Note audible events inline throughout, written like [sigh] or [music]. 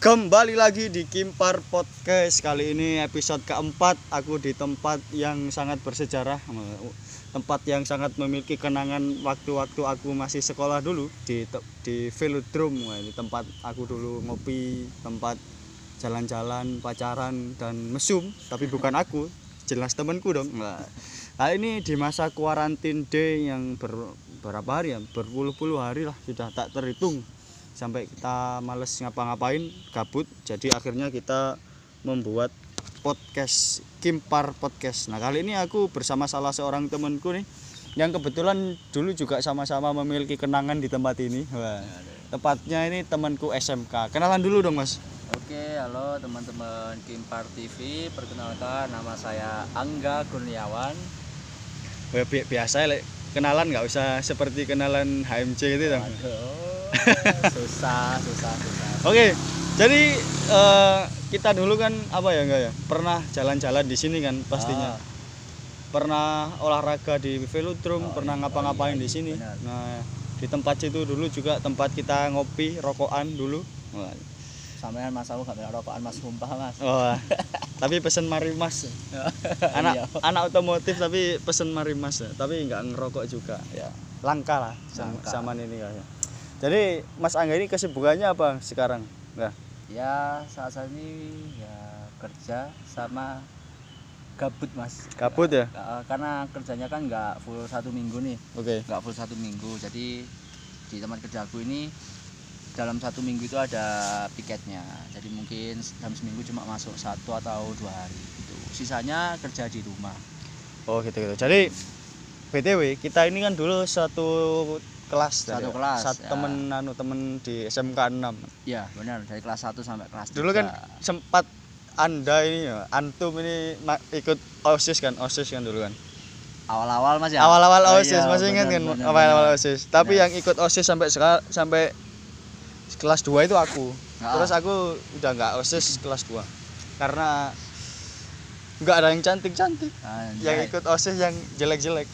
Kembali lagi di Kimpar Podcast. Kali ini episode keempat Aku di tempat yang sangat bersejarah Tempat yang sangat memiliki kenangan Waktu-waktu aku masih sekolah dulu Di di Velodrome. Ini tempat aku dulu ngopi Tempat jalan-jalan, pacaran, dan mesum. Tapi bukan aku Jelas temanku dong. Nah, ini di masa kuarantin day yang ber, berapa hari ya? Berpuluh-puluh hari lah Sudah tak terhitung sampai kita males ngapa-ngapain gabut jadi akhirnya kita membuat podcast Kimpar Podcast nah kali ini aku bersama salah seorang temanku nih yang kebetulan dulu juga sama-sama memiliki kenangan di tempat ini Wah, tepatnya ini temanku SMK kenalan dulu dong mas Oke, halo teman-teman Kimpar TV. Perkenalkan nama saya Angga Kurniawan. Bi biasa kenalan nggak usah seperti kenalan HMC itu dong. Susah, susah, susah. Oke, jadi uh, kita dulu kan apa ya enggak ya? Pernah jalan-jalan di sini kan pastinya. Ah. Pernah olahraga di velodrome, Oh, pernah iya, ngapa-ngapain oh, iya, di sini. benar. Nah, di tempat situ dulu juga tempat kita ngopi, rokokan dulu. Sampean Mas aku gak minta rokokan Mas sumpah Mas. Oh, tapi pesen mari mas. [laughs] Anak Iya. anak otomotif tapi pesen mari mas. Tapi nggak ngerokok juga. Ya, langka lah Langka. zaman ini ya. Jadi Mas Angga ini kesibukannya apa sekarang? Nah, Ya, saat saat ini ya kerja sama gabut Mas. Gabut ya? Karena kerjanya kan nggak full satu minggu nih, oke. nggak full satu minggu. Jadi di tempat kerjaku ini dalam satu minggu itu ada piketnya. Jadi mungkin dalam seminggu cuma masuk satu atau dua hari gitu. Sisanya kerja di rumah. Oh gitu gitu. Jadi BTW kita ini kan dulu satu kelas Satu ya? kelas, Satu ya. temen anu temen di SMK 6. Ya benar dari kelas 1 sampai kelas Dulu kan 3. sempat Anda ini ya, antum ini ikut OSIS kan, OSIS kan dulu kan. awal-awal mas ya. Awal-awal Oh, OSIS iya, masih ingat kan awal-awal. OSIS. Tapi yang ikut OSIS sampai sampai kelas 2 itu aku. Ah. Terus aku udah nggak OSIS kelas 2. Karena nggak ada yang cantik-cantik. Anjay. Yang ikut OSIS yang jelek-jelek.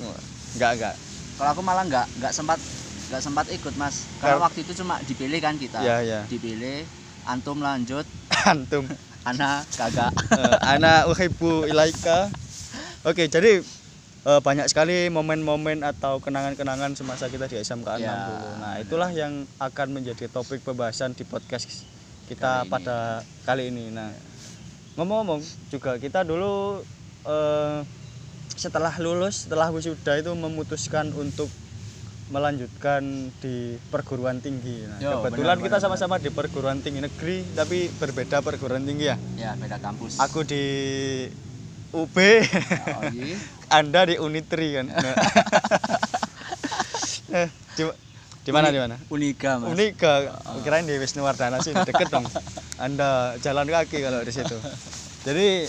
Nggak, nggak. Kalau aku malah nggak nggak sempat nggak sempat ikut mas. Karena Kar- waktu itu cuma dipilih kan kita. Iya, iya. Dipilih, antum lanjut, [laughs] Antum. anak kagak. [laughs] Eh, anak uhibbu ilaika. Oke, jadi eh, banyak sekali momen-momen atau kenangan-kenangan semasa kita di SMK 6 Ya, dulu. Nah, itulah yang akan menjadi topik pembahasan di podcast kita Kali ini. pada kali ini. Nah, ngomong-ngomong juga kita dulu eh, setelah lulus, setelah wisuda itu memutuskan untuk melanjutkan di perguruan tinggi. Nah, Yo, kebetulan benar, kita sama-sama di perguruan tinggi negeri tapi berbeda perguruan tinggi ya. ya beda kampus. Aku di UB, Oh, iya. [laughs] Anda di Unitri kan. [laughs] Eh, di, di mana di mana? Unika mas. Unika, kirain di Wisnuwardana sih deket dong. [laughs] Anda jalan kaki kalau di situ. Jadi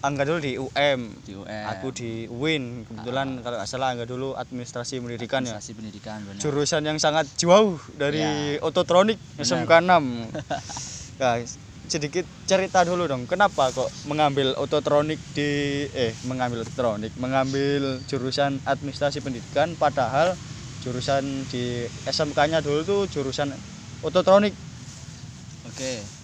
Angga dulu di UM, Di UM. aku di UIN. Kebetulan kalau nggak salah Angga dulu administrasi pendidikan ya. Pendidikan benar. Jurusan yang sangat jauh dari Ya. ototronik. SMK 6. Nah, sedikit cerita dulu dong. Kenapa kok mengambil ototronik di eh mengambil ototronik, mengambil jurusan administrasi pendidikan padahal jurusan di SMK-nya dulu tuh jurusan ototronik. Oke.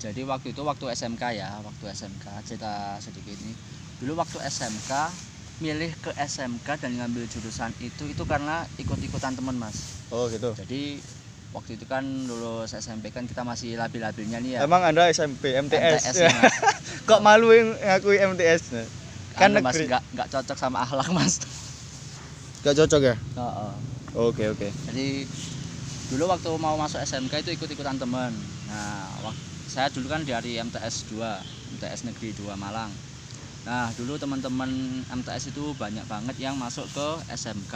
Jadi waktu itu waktu SMK ya, waktu SMK cerita sedikit nih. Dulu waktu SMK milih ke SMK dan ngambil jurusan itu itu karena ikut-ikutan teman mas. Oh, gitu. Jadi waktu itu kan lulus SMP kan kita masih labil-labilnya nih ya. Emang Anda SMP MTS? MTS, ya, [laughs] kok malu yang ngakui MTS? Kan Anu, mas nggak nggak cocok sama akhlak mas. Gak cocok ya? Oke, oke. Jadi dulu waktu mau masuk SMK itu ikut-ikutan teman. Nah, wak- saya dulu kan dari MTS 2, MTS Negeri 2 Malang. Nah, dulu teman-teman MTS itu banyak banget yang masuk ke SMK.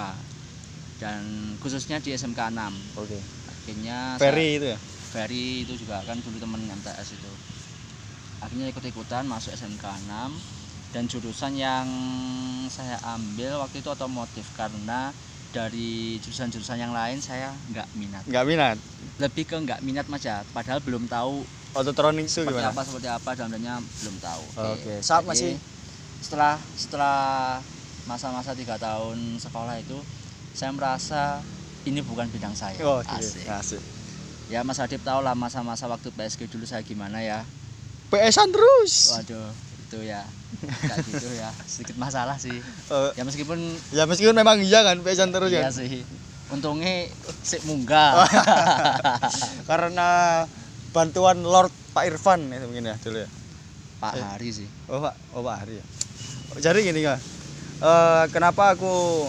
Dan khususnya di SMK 6. Oke. Akhirnya saya- Ferry itu ya? Ferry itu juga kan dulu temen MTS itu akhirnya ikut-ikutan masuk SMK 6 dan jurusan yang saya ambil waktu itu otomotif karena dari jurusan-jurusan yang lain saya nggak minat Nggak minat. lebih ke nggak minat mas ya padahal belum tahu Ototronik itu seperti gimana? apa seperti apa dalamnya belum tahu Oke, sama Jadi, sih. setelah setelah masa-masa tiga tahun sekolah itu saya merasa ini bukan bidang saya Oh, Asik. Asik. ya Mas Adip tahu lah masa-masa waktu PSG dulu saya gimana ya PS-an terus. waduh itu ya kayak gitu ya sedikit masalah sih Eh, ya meskipun ya meskipun memang iya kan PS-an terus iya ya. sih untungnya sik munggah [laughs] Karena bantuan Lord Pak Irfan itu mungkin ya dulu ya. Pak Hari sih Oh Pak, oh Pak Hari ya. Oh, Jadi gini kak, Eh, kenapa aku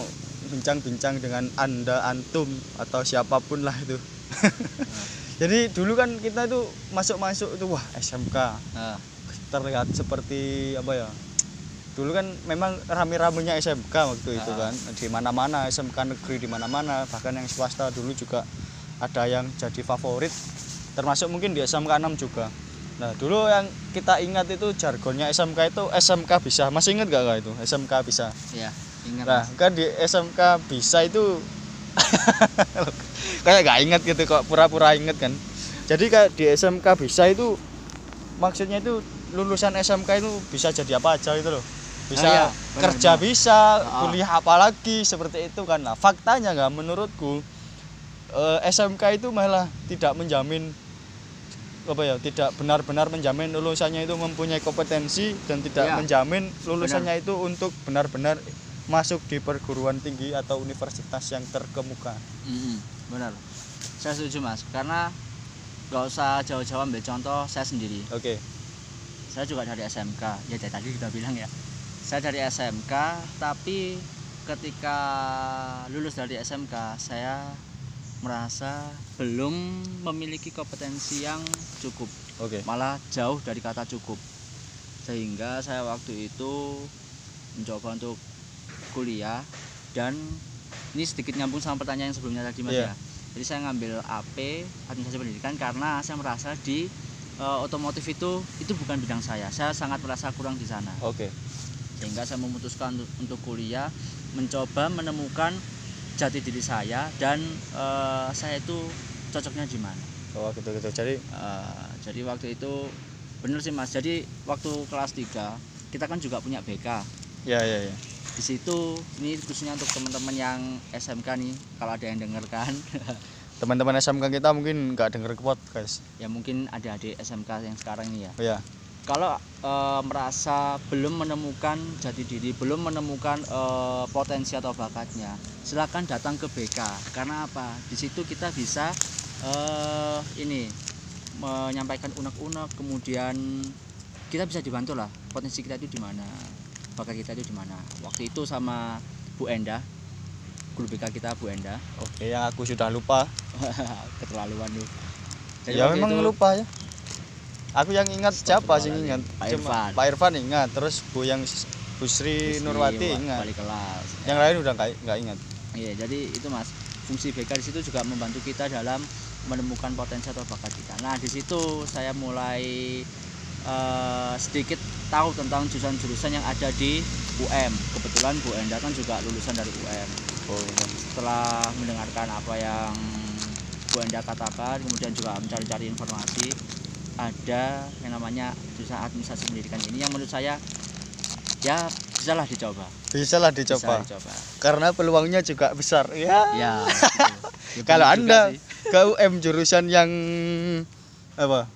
bincang-bincang dengan anda antum atau siapa pun lah itu. [laughs] Jadi dulu kan kita itu masuk-masuk itu wah SMK Nah, terlihat seperti apa ya? Dulu kan memang rame-ramenya SMK waktu itu Ah. kan di mana-mana SMK negeri di mana-mana bahkan yang swasta dulu juga ada yang jadi favorit termasuk mungkin di SMK 6 juga. Nah dulu yang kita ingat itu jargonnya SMK itu SMK bisa masih ingat gak kak itu SMK bisa. ya ingat Nah kan di SMK bisa itu [laughs] kayak gak ingat gitu kok pura-pura inget kan. Jadi kayak di SMK bisa itu maksudnya itu lulusan SMK itu bisa jadi apa aja gitu loh. Bisa Ah, iya, benar, kerja benar. bisa, Ah. kuliah apalagi seperti itu kan. Nah faktanya nggak menurutku eh, SMK itu malah tidak menjamin apa ya tidak benar-benar menjamin lulusannya itu mempunyai kompetensi dan tidak Iya. menjamin lulusannya itu untuk benar-benar masuk di perguruan tinggi atau universitas yang terkemuka. Mm-mm, benar. Saya setuju mas. Karena nggak usah jauh-jauh ambil contoh saya sendiri. Oke. saya juga dari SMK ya dari tadi kita bilang ya. Saya dari SMK tapi ketika lulus dari SMK saya merasa belum memiliki kompetensi yang cukup Oke. malah jauh dari kata cukup sehingga saya waktu itu mencoba untuk kuliah dan ini sedikit nyambung sama pertanyaan yang sebelumnya tadi mas Iya. ya jadi saya ngambil AP administrasi pendidikan karena saya merasa di eh, otomotif itu itu bukan bidang saya saya sangat merasa kurang di sana Oke. sehingga saya memutuskan untuk, untuk kuliah mencoba menemukan jati diri saya dan eh, saya itu cocoknya di mana Oh gitu gitu. Jadi Eh, jadi waktu itu bener sih mas jadi waktu kelas 3 kita kan juga punya BK ya ya ya. di situ ini khususnya untuk teman-teman yang SMK nih kalau ada yang denger kan [laughs] Teman-teman SMK kita mungkin nggak denger kepot guys. ya mungkin adik-adik SMK yang sekarang ini ya Oh, ya. Kalau eh, merasa belum menemukan jati diri belum menemukan eh, potensi atau bakatnya silakan datang ke BK karena apa? Di situ kita bisa eh, ini menyampaikan unek-unek kemudian kita bisa dibantu lah. Potensi kita itu di mana? Bakat kita itu di mana? Waktu itu sama Bu Enda guru BK kita Bu Enda. Oke, yang aku sudah lupa. [laughs] keterlaluan lu. Ya memang itu- lupa ya. Aku yang ingat siapa sih ingat? Pak Cuma Irfan. Pak Irfan ingat, terus Bu yang Bu Sri Sri Nurwati wa- ingat. wali kelas Yang lain udah nggak ingat. Iya, jadi itu Mas, fungsi BK di situ juga membantu kita dalam menemukan potensi atau bakat kita. Nah, di situ saya mulai eh, sedikit tahu tentang jurusan-jurusan yang ada di UM. Kebetulan Bu Enda kan juga lulusan dari UM. Oh, iya. Setelah mendengarkan apa yang Bu Enda katakan, kemudian juga mencari-cari informasi, ada yang namanya jurusan administrasi pendidikan ini yang menurut saya ya bisalah dicoba. Bisa lah Bisa dicoba. Karena peluangnya juga besar. Ya. Ya. [laughs] Ya, Kalau Anda sih. ke UM jurusan yang apa?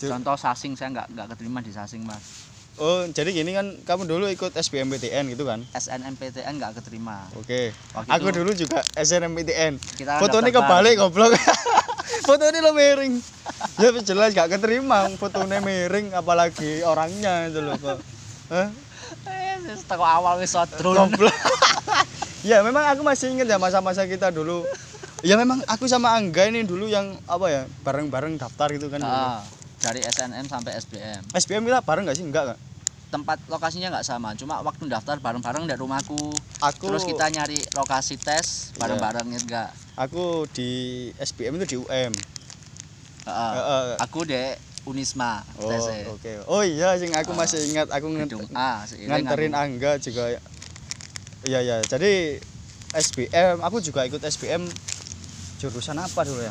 Contoh sasing saya nggak nggak keterima di sasing mas Oh, jadi gini kan kamu dulu ikut SBMPTN gitu kan? SNMPTN nggak keterima Oke. Waktu Aku itu dulu juga SNMPTN. kita Fotonya daftar kebalik goblok. [laughs] Fotonya lo miring. Ya jelas gak keterima fotonya miring apalagi orangnya itu loh kok. Hah? eh awal wis Goblok. [laughs] ya memang aku masih ingat ya masa-masa kita dulu. Ya memang aku sama Angga ini dulu yang apa ya bareng-bareng daftar gitu kan. dulu. Dari SNM sampai SBM SBM kita bareng gak sih? Enggak kan? tempat lokasinya nggak sama cuma waktu daftar bareng-bareng dari rumahku Aku terus kita nyari lokasi tes Iya. bareng-bareng enggak aku di SBM itu di UM. Heeh. Heeh. aku dek Unisma Oh, oke. Oh iya, sing aku Ah. masih ingat aku A seiring nganterin aku. Angga juga. Iya ya. Jadi SBM, aku juga ikut SBM jurusan apa dulu ya?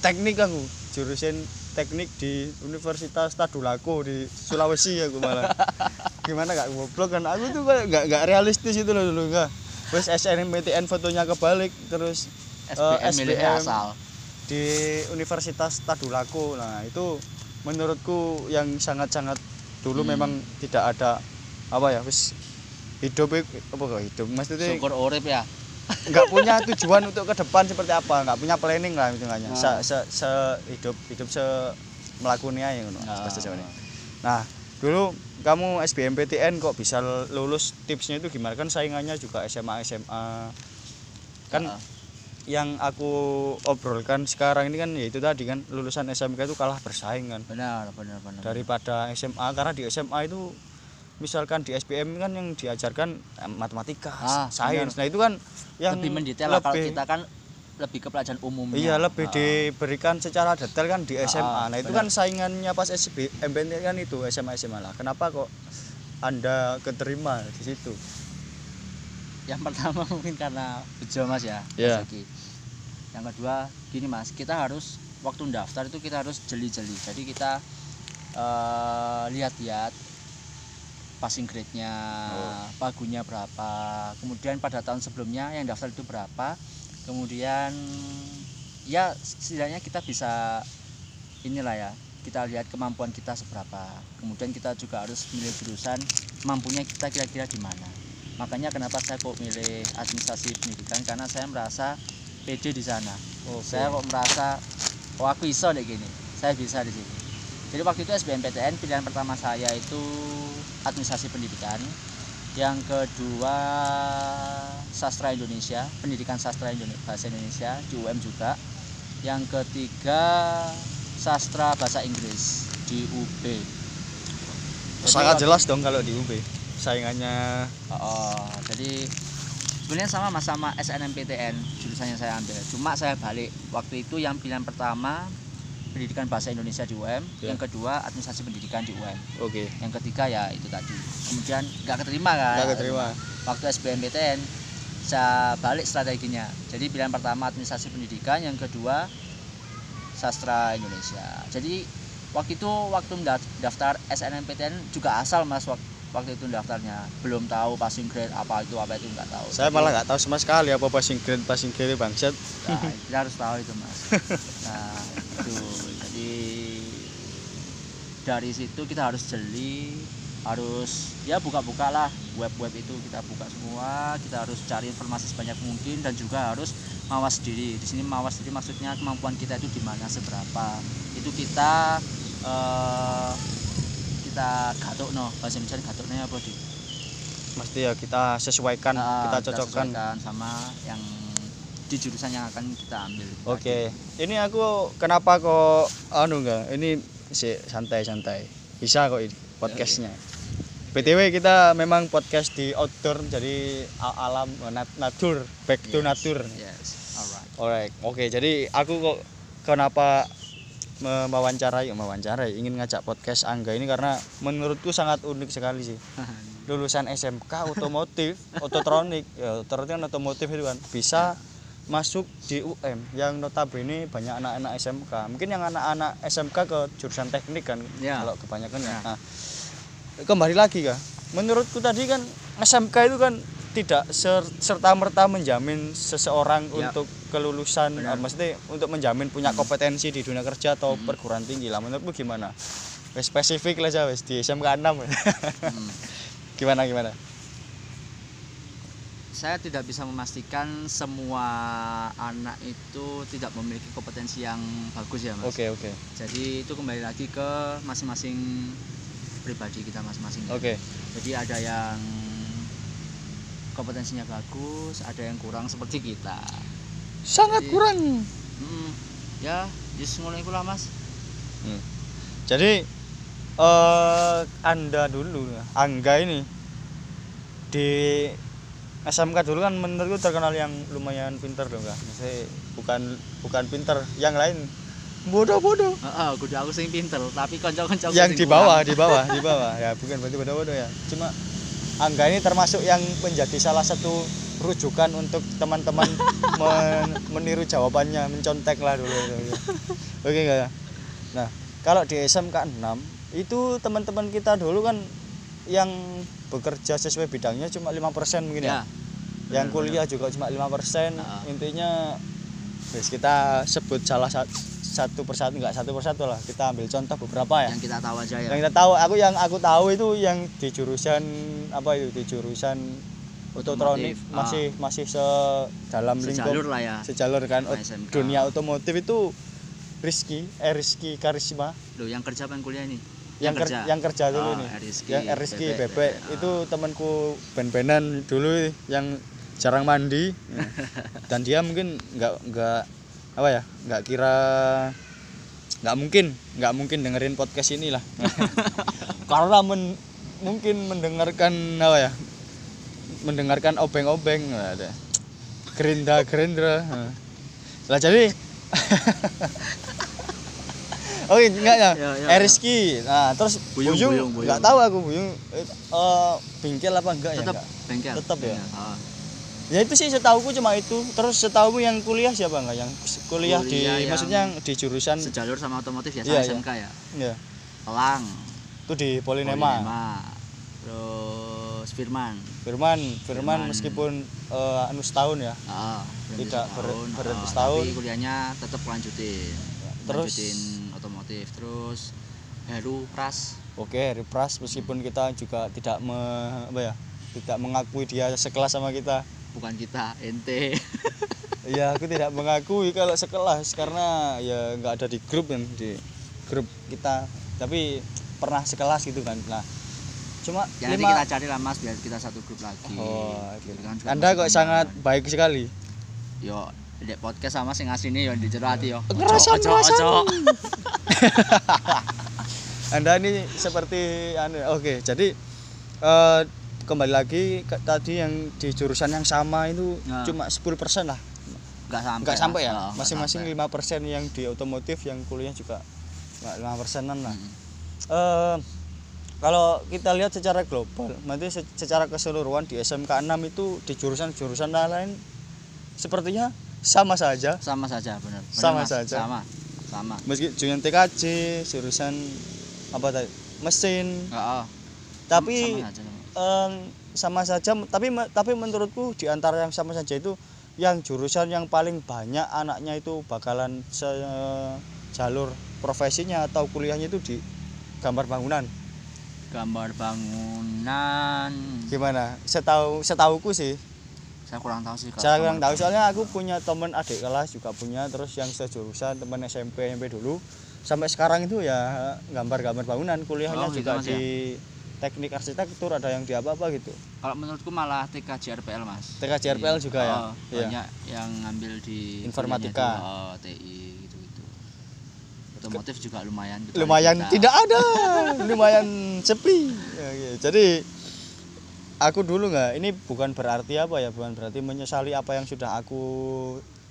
Teknik aku, jurusan teknik di Universitas Tadulako di Sulawesi aku malah. [laughs] Gimana gak goblok kan? Aku tuh kayak gak gak realistis itu loh dulu enggak. Terus SNMPTN fotonya kebalik terus SBM eh, SBM. asal di Universitas Tadulako nah itu menurutku yang sangat-sangat dulu Hmm. memang tidak ada apa ya wis hidup apa kok hidup maksudnya syukur urip ya nggak punya tujuan untuk ke depan seperti apa nggak punya planning lah hitungannya se, Ah. se, se hidup hidup se melakukan aja Ah. Jawa ini. nah dulu kamu SBMPTN kok bisa lulus tipsnya itu gimana kan saingannya juga SMA SMA kan Ah. yang aku obrolkan sekarang ini kan ya itu tadi kan lulusan SMK itu kalah bersaing kan benar benar benar daripada SMA karena di SMA itu misalkan di SPM kan yang diajarkan eh, matematika, Ah, sains. benar. Nah, itu kan yang lebih mendetail lah kalau lebih- kita kan lebih ke pelajaran umumnya Iya, lebih Ah. diberikan secara detail kan di SMA. Ah, nah, itu benar. kan saingannya pas SBM kan itu SMA SMA lah. Kenapa kok Anda keterima di situ? yang pertama [laughs] mungkin karena bejo mas ya Iya. Mas Zaki. yang kedua gini mas kita harus waktu daftar itu kita harus jeli-jeli jadi kita eh, lihat-lihat passing grade-nya Oh. pagunya berapa kemudian pada tahun sebelumnya yang daftar itu berapa kemudian ya setidaknya kita bisa inilah ya kita lihat kemampuan kita seberapa kemudian kita juga harus milih jurusan mampunya kita kira-kira di mana. Makanya kenapa saya kok milih administrasi pendidikan karena saya merasa pede di sana. Saya kok merasa oh aku iso deh gini saya bisa di sini jadi waktu itu SBMPTN pilihan pertama saya itu administrasi pendidikan yang kedua sastra Indonesia pendidikan sastra Indonesia bahasa Indonesia di UM juga yang ketiga sastra bahasa Inggris di UB Jadi sangat jelas dong kalau di UB. Saingannya Oh, jadi sebenarnya sama mas sama SNMPTN jurusan yang saya ambil. Cuma saya balik waktu itu yang pilihan pertama pendidikan bahasa Indonesia di UM, Ya. yang kedua administrasi pendidikan di UM, oke. yang ketiga ya itu tadi. Kemudian nggak keterima kan? Nggak keterima. Waktu SBMPTN saya balik strateginya. Jadi pilihan pertama administrasi pendidikan, yang kedua sastra Indonesia. Jadi waktu itu waktu daftar SNMPTN juga asal mas wak- waktu itu daftarnya belum tahu passing grade apa itu apa itu nggak tahu. Saya Jadi, malah nggak tahu sama sekali apa passing grade passing grade bangsat. nah, kita harus tahu itu mas. Nah itu jadi dari situ kita harus jeli harus ya buka-buka lah web-web itu kita buka semua kita harus cari informasi sebanyak mungkin dan juga harus mawas diri di sini mawas diri maksudnya kemampuan kita itu di mana seberapa itu kita eh, kita gatuk no bahasa Indonesia gatuknya apa di Mesti ya kita sesuaikan, Nah, kita cocokkan. sesuaikan sama yang di jurusan yang akan kita ambil Oke, ini aku kenapa kok anu enggak? Ini sih santai-santai. Bisa kok ini podcastnya. BTW kita memang podcast di outdoor jadi alam nat natur, back to Yes, nature. yes alright Alright. Oke, jadi aku kok kenapa mewawancarai mewawancarai ingin ngajak podcast Angga ini karena menurutku sangat unik sekali sih. [laughs] Lulusan SMK otomotif, [laughs] ototronik, ya ototronik kan otomotif itu kan bisa masuk di UM yang notabene banyak anak-anak SMK. Mungkin yang anak-anak SMK ke jurusan teknik kan Ya. kalau kebanyakan ya. Ya. Nah, kembali lagi kah? Menurutku tadi kan SMK itu kan tidak serta merta menjamin seseorang Ya. untuk kelulusan, Benar. maksudnya untuk menjamin punya kompetensi di dunia kerja atau Hmm. perguruan tinggi lah. Menurutmu gimana? Wes spesifik lah wes di SMK 6. Hmm. [laughs] gimana gimana? saya tidak bisa memastikan semua anak itu tidak memiliki kompetensi yang bagus ya mas Oke oke jadi itu kembali lagi ke masing-masing pribadi kita masing-masing ya. oke. jadi ada yang kompetensinya bagus ada yang kurang seperti kita Sangat Jadi- kurang. Hmm, ya just ngono iku lah mas Jadi eh Anda dulu, Angga ini di SMK dulu kan menurutku terkenal yang lumayan pinter dong kak. Maksudnya bukan bukan pinter, yang lain bodoh-bodoh. Heeh, kudu aku sing pinter tapi kanca-kanca yang di bawah, di [laughs] bawah, di bawah. Ya bukan berarti bodoh-bodoh ya. Cuma Angga ini termasuk yang menjadi salah satu rujukan untuk teman-teman [laughs] men- meniru jawabannya, mencontek lah dulu. Oke enggak ya? Nah, kalau di SMK 6 itu teman-teman kita dulu kan yang bekerja sesuai bidangnya cuma 5% mungkin ya. ya yang benar, kuliah juga cuma 5%. Ah. Intinya Wis kita sebut salah satu satu persatu enggak satu persatu lah kita ambil contoh beberapa ya yang kita tahu aja ya yang kita tahu aku yang aku tahu itu yang di jurusan apa itu di jurusan ototronik Otomotif. masih masih se dalam sejalur lingkup lah ya. Sejalur kan. SMK. dunia otomotif itu Rizky eh Rizky Karisma. Loh, yang kerja apa yang kuliah ini? Yang, kerja? yang kerja dulu Oh, nih Rizky, yang eh, Rizky Bebek, Bebek, Bebek. itu temanku ben-benan dulu yang jarang mandi. [laughs] Dan dia mungkin nggak nggak apa ya nggak kira nggak mungkin nggak mungkin dengerin podcast ini lah [laughs] karena men- mungkin mendengarkan apa ya mendengarkan obeng-obeng Nah, ada gerindra gerindra Nah. lah jadi [laughs] Oh enggak ya, Ya, ya, eh, ya. Nah, terus Buyung, nggak tahu aku Buyung eh, eh, bingkil apa enggak ya? tetap enggak? bengkel Tetep ya? Bengkel. Ah. Ya itu sih setauku cuma itu. Terus setauku yang kuliah siapa enggak? Yang kuliah, di yang- maksudnya yang di jurusan sejalur sama otomotif ya Iya, iya. SMK ya ya, Elang itu di Polinema. Polinema, terus Firman Firman, Firman Firman. meskipun eh, anu setahun ya. Ah, Tidak, ber- setahun. berhenti Ah, setahun. tapi kuliahnya tetap lanjutin Terus? lanjutin otomotif terus Heru Pras Oke, Harry Pras meskipun kita juga tidak me, apa ya, tidak mengakui dia sekelas sama kita. bukan kita ente [laughs] Iya, aku tidak mengakui kalau sekelas karena ya nggak ada di grup kan di grup kita. Tapi pernah sekelas gitu kan. Nah, cuma ya nanti lima. kita cari lah mas biar kita satu grup lagi Oh, Gitu kan, Anda kok sangat baik sekali. yo dek podcast sama sing asline yo di jero hati yo ngerasan. ojo. [laughs] [laughs] Anda ini seperti anu. Oke, jadi eh, kembali lagi ke, tadi yang di jurusan yang sama itu Nah. cuma 10% lah. nggak sampai Enggak sampai ya. Oh, nggak Masing-masing sampai. 5% yang di otomotif yang kuliah juga 5 persenan lah. Mm. Eh, kalau kita lihat secara global, nanti se- secara keseluruhan di SMK 6 itu di jurusan-jurusan lain sepertinya sama saja. sama saja benar Benar, Sama Mas. saja. sama sama Meski jurusan TKJ, jurusan apa tadi? Mesin, Nggak, oh. tapi sama saja sama. saja tapi tapi menurutku di antara yang sama saja itu yang jurusan yang paling banyak anaknya itu bakalan se- jalur profesinya atau kuliahnya itu di gambar bangunan. Gambar bangunan Gimana? Setahu setauku sih. saya kurang tahu sih Saya kurang tahu soalnya aku punya temen adik kelas juga punya terus yang sejurusan teman SMP SMP dulu sampai sekarang itu ya gambar-gambar bangunan kuliahnya Oh, gitu, juga Mas, di teknik arsitektur ada yang di apa-apa gitu. kalau menurutku malah TKJ RPL mas TKJ RPL juga ya? Oh, Iya. banyak yang ngambil di Informatika. oh, TI otomotif juga lumayan lumayan kita. tidak ada lumayan sepi. Jadi aku dulu nggak ini bukan berarti apa ya bukan berarti menyesali apa yang sudah aku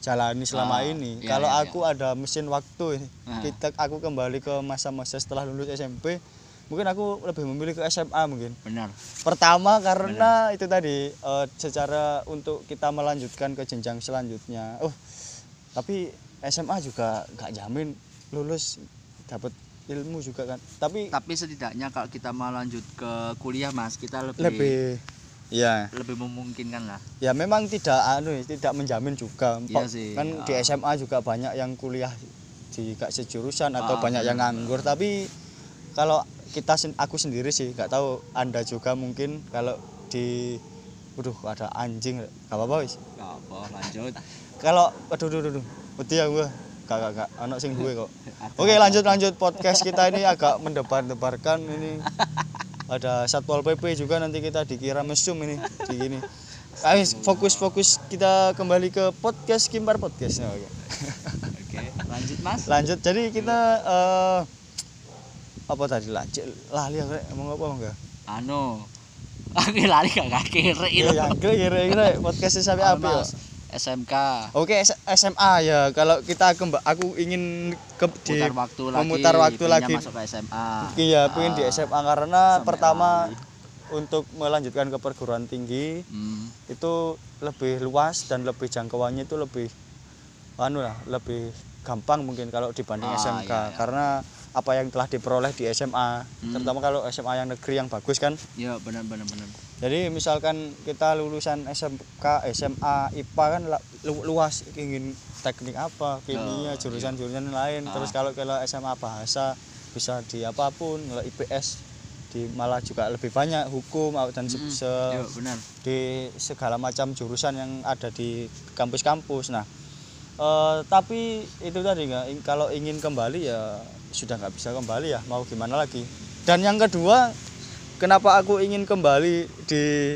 jalani selama Ah, ini. iya, kalau iya, aku ada mesin waktu ini Nah. kita aku kembali ke masa-masa setelah lulus SMP mungkin aku lebih memilih ke SMA mungkin. Benar. Pertama karena itu tadi eh, secara untuk kita melanjutkan ke jenjang selanjutnya. Oh tapi SMA juga nggak jamin lulus dapat ilmu juga kan tapi tapi setidaknya kalau kita mau lanjut ke kuliah mas kita lebih lebih ya lebih memungkinkan lah ya memang tidak anu ya, tidak menjamin juga Iya sih, kan di ah. SMA juga banyak yang kuliah di gak sejurusan atau Ah, banyak yang nganggur tapi kalau kita aku sendiri sih nggak tahu anda juga mungkin kalau di Waduh, ada anjing. Gak apa-apa wis. Gak apa lanjut Kalau aduh aduh aduh. Wedi ya gua. Gak gak gak. Anak sing gue kok. [laughs] Oke, lanjut lanjut podcast kita ini agak mendebar-debarkan ini. Ada Satpol PP juga nanti kita dikira mesum ini di gini. Ayo fokus fokus kita kembali ke podcast Kimpar Podcast. Ya, oke. oke lanjut mas Lanjut. Jadi kita eh apa tadi lanjut lali aku ngomong apa enggak? anu [laughs] aku lari gak kaki Ya yang kira-kira podcast sampai apa ya? SMK Oke SMA ya. Kalau kita kemba aku ingin ke di waktu lagi memutar waktu lagi. masuk ke SMA iya pengen di Ah, SMA karena sampai pertama untuk melanjutkan ke perguruan tinggi hmm, itu lebih luas dan lebih jangkauannya itu lebih anu lah lebih gampang mungkin kalau dibanding Ah, SMK iya, iya. karena apa yang telah diperoleh di SMA Hmm. terutama kalau SMA yang negeri yang bagus kan ya benar benar benar jadi misalkan kita lulusan SMK SMA IPA kan lu- luas ingin teknik apa kimia Oh, jurusan-jurusan lain Ah. terus kalau kalau SMA bahasa bisa di apa pun kalau IPS di malah juga lebih banyak hukum dan se- Mm-mm. se- ya benar di segala macam jurusan yang ada di kampus-kampus. Nah, eh, tapi itu tadi nggak kalau ingin kembali ya sudah nggak bisa kembali ya mau gimana lagi. Dan yang kedua, kenapa aku ingin kembali di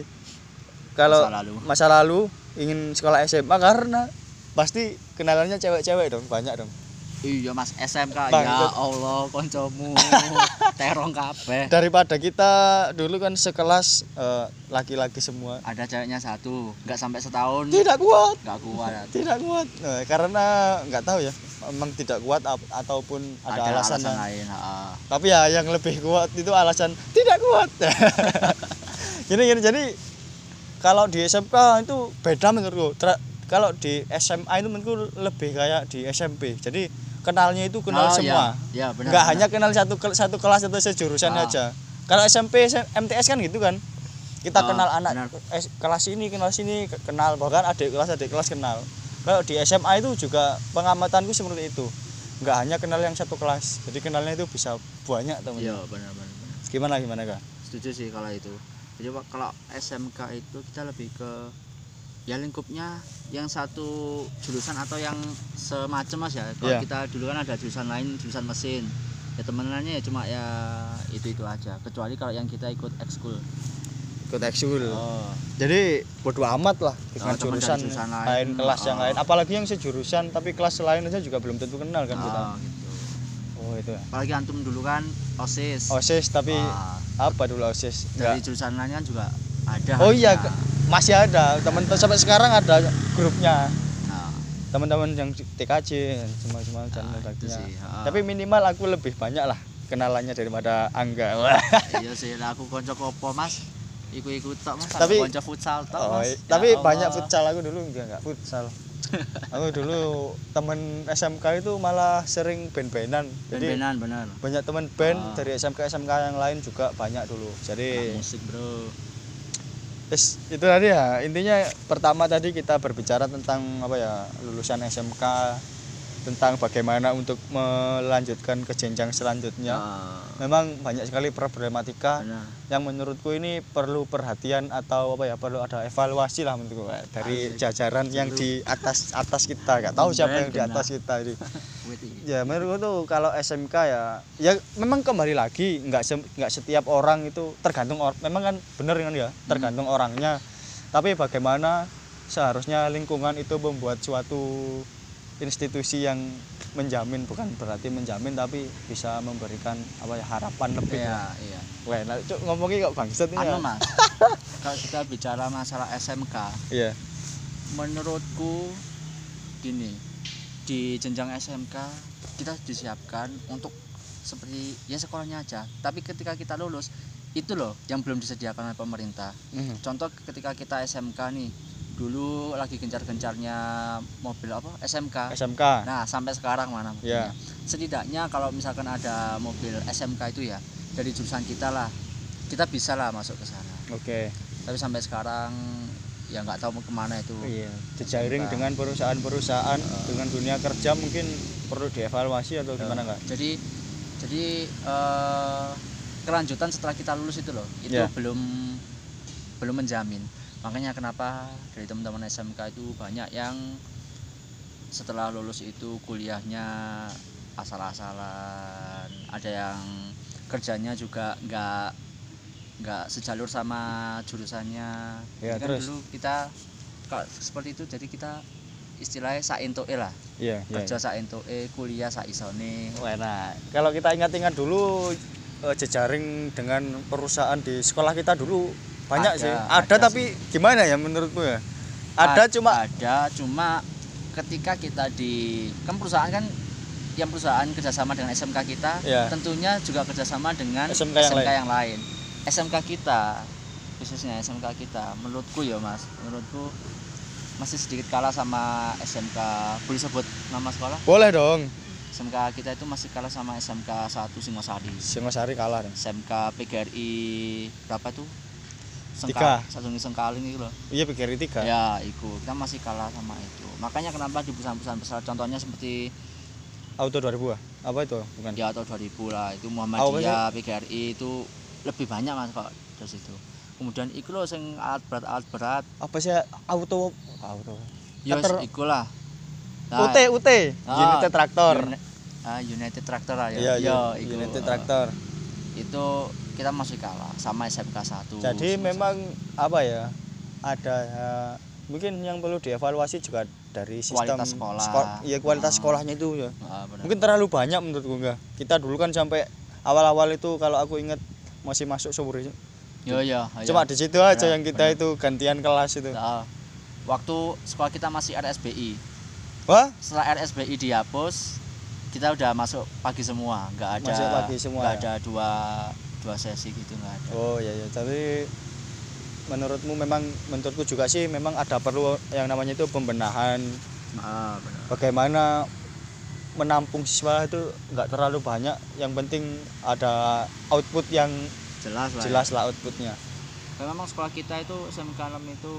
kalau Masa lalu. masa lalu ingin sekolah SMA karena pasti kenalannya cewek-cewek dong banyak dong. Iya mas SMK Bang, ya. Allah koncomu. [laughs] Terong kabeh. Daripada kita dulu kan sekelas eh, laki-laki semua. Ada ceweknya satu nggak sampai setahun. Tidak kuat. nggak kuat. Tidak kuat. Nah, karena nggak tahu ya memang tidak kuat ataupun ada, ada alasan, alasan yang- lain ha. tapi ya yang lebih kuat itu alasan tidak kuat. [laughs] Gini gini jadi kalau di SMK itu beda menurutku. Tra- kalau di SMA itu menurutku lebih kayak di SMP jadi kenalnya itu kenal Oh, semua. ya, ya benar hanya kenal satu satu kelas atau sejurusan Ah. aja. Kalau SMP SM MTS kan gitu kan? Kita Ah, kenal anak benar. kelas ini kenal sini ke- kenal. Bahkan adik kelas adik kelas kenal. Kalau di SMA itu juga pengamatanku seperti itu. Nggak hanya kenal yang satu kelas. Jadi kenalnya itu bisa banyak teman iya benar benar benar. gimana gimana kak? Setuju sih kalau itu. Jadi kalau SMK itu kita lebih ke ya lingkupnya yang satu jurusan atau yang semacam mas ya. Kalau Iya. kita dulu kan ada jurusan lain jurusan mesin. Ya temenannya ya cuma ya itu itu aja kecuali kalau yang kita ikut ekskul. Ikut ekskul. Oh. Jadi bodo amat lah dengan Oh, jurusan, jurusan lain, lain. kelas yang Oh. lain. Apalagi yang sejurusan tapi kelas lain aja juga belum tentu kenal kan kita. Oh, gitu. Oh itu. Ya apalagi antum dulu kan osis. Osis tapi Wah, apa dulu osis? Dari Nggak. jurusan lain kan juga ada oh iya masih ada. Teman sampai sekarang ada grupnya. Nah, teman-teman yang TKJ semua semua dan Nah, sebagainya. sih, ha. tapi minimal aku lebih banyak lah kenalannya daripada Angga. [laughs] Iya sih lah aku konco kopo mas. Ikut-ikut tok mas. Tapi- konco futsal tok Oh, mas. Ya tapi Allah. banyak futsal. Aku dulu enggak enggak futsal. [laughs] Aku dulu temen SMK itu malah sering band-bandan. Jadi Ben-benan bener banyak teman band Ah. dari SMK SMK yang lain juga banyak dulu. Jadi Anak musik bro Yes, itu tadi ya intinya pertama tadi kita berbicara tentang apa ya lulusan SMK tentang bagaimana untuk melanjutkan ke jenjang selanjutnya. Ah, memang banyak sekali problematika benar. yang menurutku ini perlu perhatian atau apa ya perlu ada evaluasi lah menurutku Pak, dari Asik. jajaran yang di atas atas kita. Nggak tahu siapa yang di atas kita ini. [laughs] Iki. ya menurutku tuh kalau SMK ya ya memang kembali lagi nggak se- nggak setiap orang itu tergantung orang memang kan bener kan ya tergantung orangnya. Tapi bagaimana seharusnya lingkungan itu membuat suatu institusi yang menjamin bukan berarti menjamin tapi bisa memberikan apa ya harapan lebih. Iya iya. Wah, nah, cuk, ngomongnya kok bangsat ini anu ya. mas. Kalau kita bicara masalah SMK Iya. menurutku gini di jenjang SMK kita disiapkan untuk seperti ya sekolahnya aja. Tapi ketika kita lulus itu loh yang belum disediakan oleh pemerintah Mhm. contoh ketika kita SMK nih dulu lagi gencar-gencarnya mobil apa SMK SMK. nah sampai sekarang mana Iya. mobilnya setidaknya kalau misalkan ada mobil SMK itu ya dari jurusan kita lah kita bisa lah masuk ke sana Oke. tapi sampai sekarang ya nggak tahu mau ke mana itu Iya. Jejaring SMK. dengan perusahaan-perusahaan dengan dunia kerja mungkin perlu dievaluasi atau gimana nggak? jadi jadi eh, kelanjutan setelah kita lulus itu loh. Itu Ya. belum belum menjamin. Makanya kenapa dari teman-teman SMK itu banyak yang setelah lulus itu kuliahnya asal-asalan. Ada yang kerjanya juga nggak nggak sejalur sama jurusannya. Ya, Jadi kan terus? dulu kita kalau seperti itu jadi kita istilahnya saintoe lah. Iya, iya. kerja sak entuke kuliah sak isone Wah, nah, kalau kita ingat-ingat dulu eh, jejaring dengan perusahaan di sekolah kita dulu banyak Ada, sih. ada Ada, tapi gimana ya menurutmu ya? Ada Ad- cuma ada cuma ketika kita di kan perusahaan kan yang perusahaan kerjasama dengan SMK kita Iya. tentunya juga kerjasama dengan SMK yang lain. yang lain SMK kita khususnya SMK kita menurutku ya mas menurutku masih sedikit kalah sama SMK boleh sebut nama sekolah boleh dong. SMK kita itu masih kalah sama SMK 1 Singosari Singosari kalah dong. SMK PGRI berapa tuh Tiga. satu Sengkaling itu loh Iya PGRI 3. ya itu kita masih kalah sama itu makanya kenapa di perusahaan-perusahaan besar contohnya seperti Auto 2000 ah? Apa itu? Bukan. di atau 2000 lah itu Muhammadiyah PGRI itu lebih banyak mas kok dari situ kemudian iku loh sing alat berat alat berat Apa sih auto auto? ya iku lah UT UT Ah, United Traktor. Ah, United Tractor Iya, ya iya. iku. United Ah, Traktor. itu kita masih kalah sama SMK 1 Jadi memang apa ya? Ada ya, mungkin yang perlu dievaluasi juga dari sistem Kualitas sekolah. sko- Iya, kualitas Ah. sekolahnya itu ya. Benar. Mungkin terlalu banyak menurutku enggak. Kita dulu kan sampai awal-awal itu kalau aku ingat masih masuk hidup. Yo yo. Cuma di situ aja Benar, yang kita benar. itu gantian kelas itu. Nah, waktu sekolah kita masih RSBI. Wah, Setelah RSBI dihapus, kita udah masuk pagi semua, nggak ada Masuk pagi semua nggak ya? ada dua dua sesi gitu nggak ada. Oh iya iya, tapi menurutmu memang menurutku juga sih memang ada perlu yang namanya itu pembenahan Ah, benar. bagaimana menampung siswa itu nggak terlalu banyak yang penting ada output yang Jelas lah. jelas lah outputnya Ya. Karena memang sekolah kita itu SMK 6 itu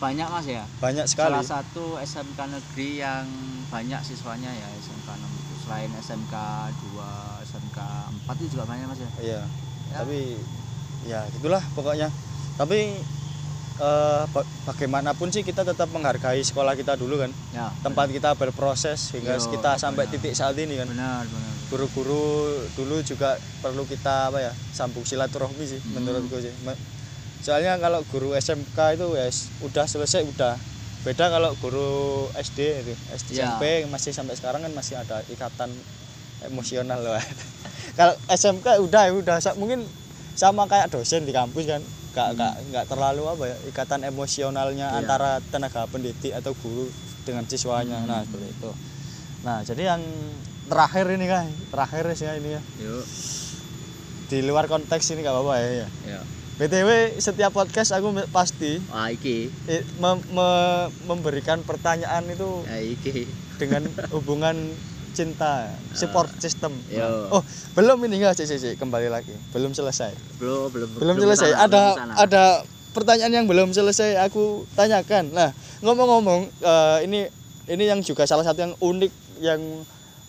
banyak mas ya. banyak sekali Salah satu SMK negeri yang banyak siswanya ya SMK 6 itu. Selain SMK 2, SMK 4 itu juga banyak mas ya. iya Ya. tapi ya gitulah pokoknya tapi eh, ba- bagaimanapun sih kita tetap menghargai sekolah kita dulu kan Ya. tempat kita berproses hingga Yo, kita sampai benar. titik saat ini kan Benar benar. guru-guru dulu juga perlu kita apa ya sambung silaturahmi sih Hmm. menurutku sih soalnya kalau guru SMK itu ya udah selesai udah beda kalau guru SD itu SD Ya. SMP masih sampai sekarang kan masih ada ikatan emosional loh [laughs] kalau SMK udah ya udah mungkin sama kayak dosen di kampus kan nggak Hmm. nggak nggak terlalu apa ya ikatan emosionalnya Iya. antara tenaga pendidik atau guru dengan siswanya Hmm. nah seperti itu nah jadi yang terakhir ini kan terakhir sih ya ini ya Yuk. di luar konteks ini nggak apa-apa ya, ya Ya. Btw setiap podcast aku me- pasti Wah, iki. mem- me- memberikan pertanyaan itu Ya, iki. dengan [laughs] hubungan cinta support system. Yo. oh belum ini enggak. Sih sih, kembali lagi. Belum selesai. Belum, belum. belum selesai. ke sana, ada belum ada pertanyaan yang belum selesai aku tanyakan. Nah ngomong-ngomong eh, ini ini yang juga salah satu yang unik yang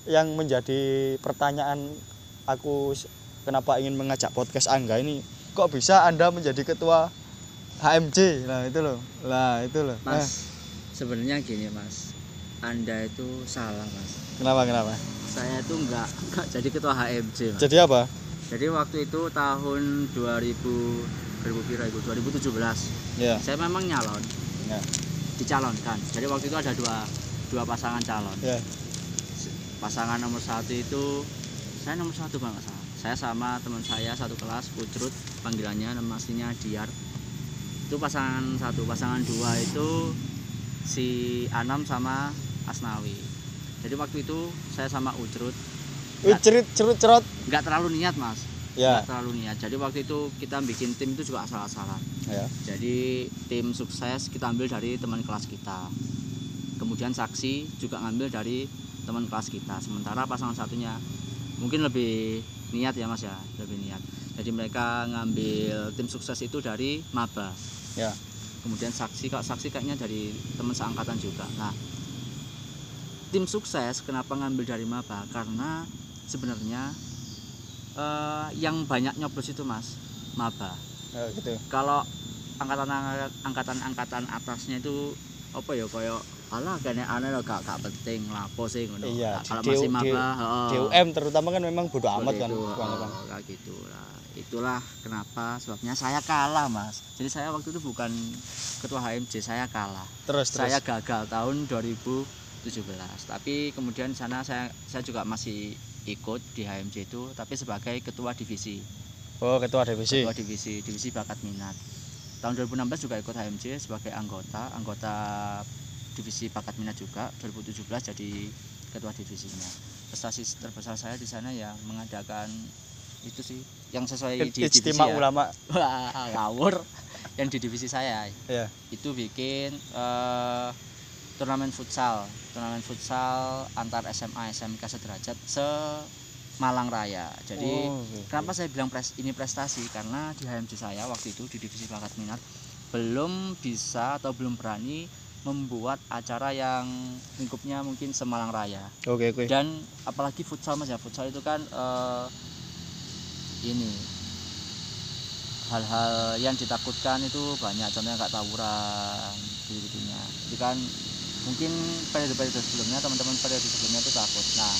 yang menjadi pertanyaan aku kenapa ingin mengajak podcast Angga ini kok bisa anda menjadi ketua HMJ nah itu loh. Lah itu loh. Mas, sebenarnya gini mas, anda itu salah mas. kenapa kenapa? Saya itu enggak, enggak jadi ketua HMJ mas. jadi apa? Jadi waktu itu tahun 2000 2000 pira itu 2017 ya saya memang nyalon. Ya dicalonkan. Jadi waktu itu ada dua dua pasangan calon. Ya pasangan nomor satu itu saya nomor satu kalau nggak salah saya sama teman saya satu kelas Pucrut panggilannya nama aslinya Diar. Itu pasangan satu. Pasangan dua itu si Anam sama Asnawi. Jadi waktu itu saya sama Ucrut. Cerit cerut cerot nggak terlalu niat mas. Ya. Nggak terlalu niat. Jadi waktu itu kita bikin tim itu juga asal-asalan ya. Jadi tim sukses kita ambil dari teman kelas kita. Kemudian saksi juga ngambil dari teman kelas kita. Sementara pasangan satunya mungkin lebih niat ya mas ya lebih niat. Jadi mereka ngambil tim sukses itu dari maba. Ya. Kemudian saksi kak saksi kayaknya dari teman seangkatan juga. Nah tim sukses kenapa ngambil dari maba? Karena sebenarnya eh, yang banyak nyoblos itu mas maba. Ya, gitu. Kalau angkatan angkatan angkatan atasnya itu apa ya kayak alah kene aneh loh gak, gak penting lapo sih ngono. Iya, kalau masih maba heeh. DUM terutama kan memang bodo amat kan itu, heeh, kayak gitu lah itulah kenapa sebabnya saya kalah mas. Jadi saya waktu itu bukan ketua HMJ saya kalah. Terus terus. saya gagal tahun 2017 tapi kemudian di sana saya saya juga masih ikut di HMJ itu tapi sebagai ketua divisi. Oh, ketua divisi. ketua divisi divisi bakat minat. Tahun 2016 juga ikut HMJ sebagai anggota anggota divisi bakat minat juga 2017 jadi ketua divisinya prestasi terbesar saya di sana ya mengadakan itu sih yang sesuai di divisi ya. ulama. Ngawur yang di divisi saya Ya. itu bikin eh, turnamen futsal turnamen futsal antar SMA SMK sederajat se Malang Raya jadi Oh, oke. Kenapa saya bilang pres, ini prestasi? Karena di HMJ saya waktu itu di divisi bakat minat belum bisa atau belum berani membuat acara yang lingkupnya mungkin Semalang Raya. Oke, oke. Dan apalagi futsal Mas ya, futsal itu kan eh, ini hal-hal yang ditakutkan itu banyak contohnya kayak tawuran gitu-gitunya. Jadi kan mungkin periode-periode sebelumnya teman-teman periode sebelumnya itu takut. Nah,